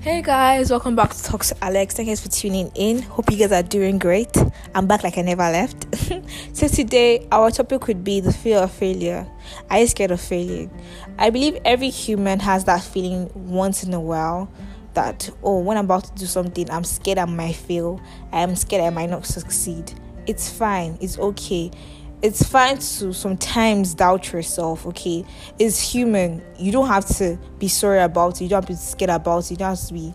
Hey guys, welcome back to Talks to Alex. Thank you for tuning in. Hope you guys are doing great. I'm back like I never left. so today our topic would be the fear of failure. Are you scared of failing? I believe every human has that feeling once in a while that oh when I'm about to do something, I'm scared I might fail. I am scared I might not succeed. It's fine, it's okay it's fine to sometimes doubt yourself, okay? It's human. You don't have to be sorry about it. You don't have to be scared about it. You don't have to be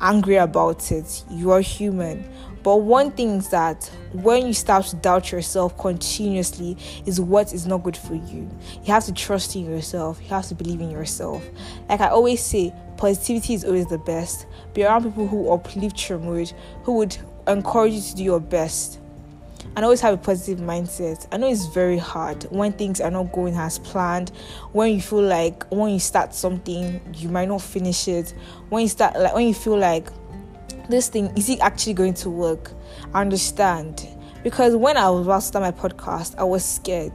angry about it. You are human. But one thing is that when you start to doubt yourself continuously, is what is not good for you. You have to trust in yourself. You have to believe in yourself. Like I always say, positivity is always the best. Be around people who uplift your mood, who would encourage you to do your best and always have a positive mindset. I know it's very hard when things are not going as planned, when you feel like when you start something, you might not finish it, when you start like when you feel like this thing is it actually going to work? I understand. Because when I was about to start my podcast, I was scared.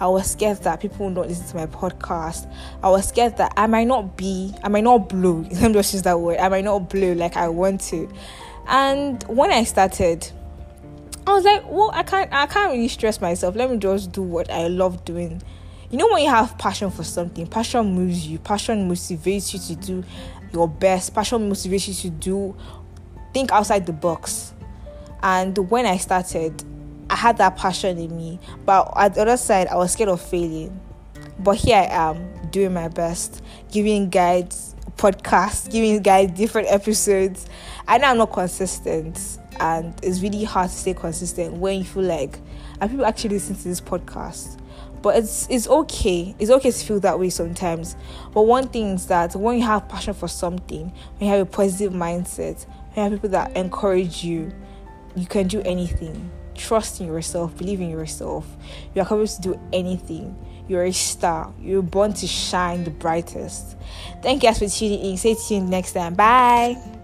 I was scared that people would not listen to my podcast. I was scared that I might not be, I might not blow. Let me just use that word. I might not blow like I want to. And when I started, I was like, well, I can't I can't really stress myself. Let me just do what I love doing. You know when you have passion for something, passion moves you, passion motivates you to do your best, passion motivates you to do think outside the box. And when I started, I had that passion in me, but at the other side, I was scared of failing. But here I am doing my best, giving guides, podcasts, giving you guys different episodes. I know I'm not consistent and it's really hard to stay consistent when you feel like and people actually listen to this podcast. But it's it's okay. It's okay to feel that way sometimes. But one thing is that when you have passion for something when you have a positive mindset when you have people that encourage you you can do anything trust in yourself believe in yourself. You are capable to do anything. You're a star. You're born to shine the brightest. Thank you guys for tuning in stay tuned next time. Bye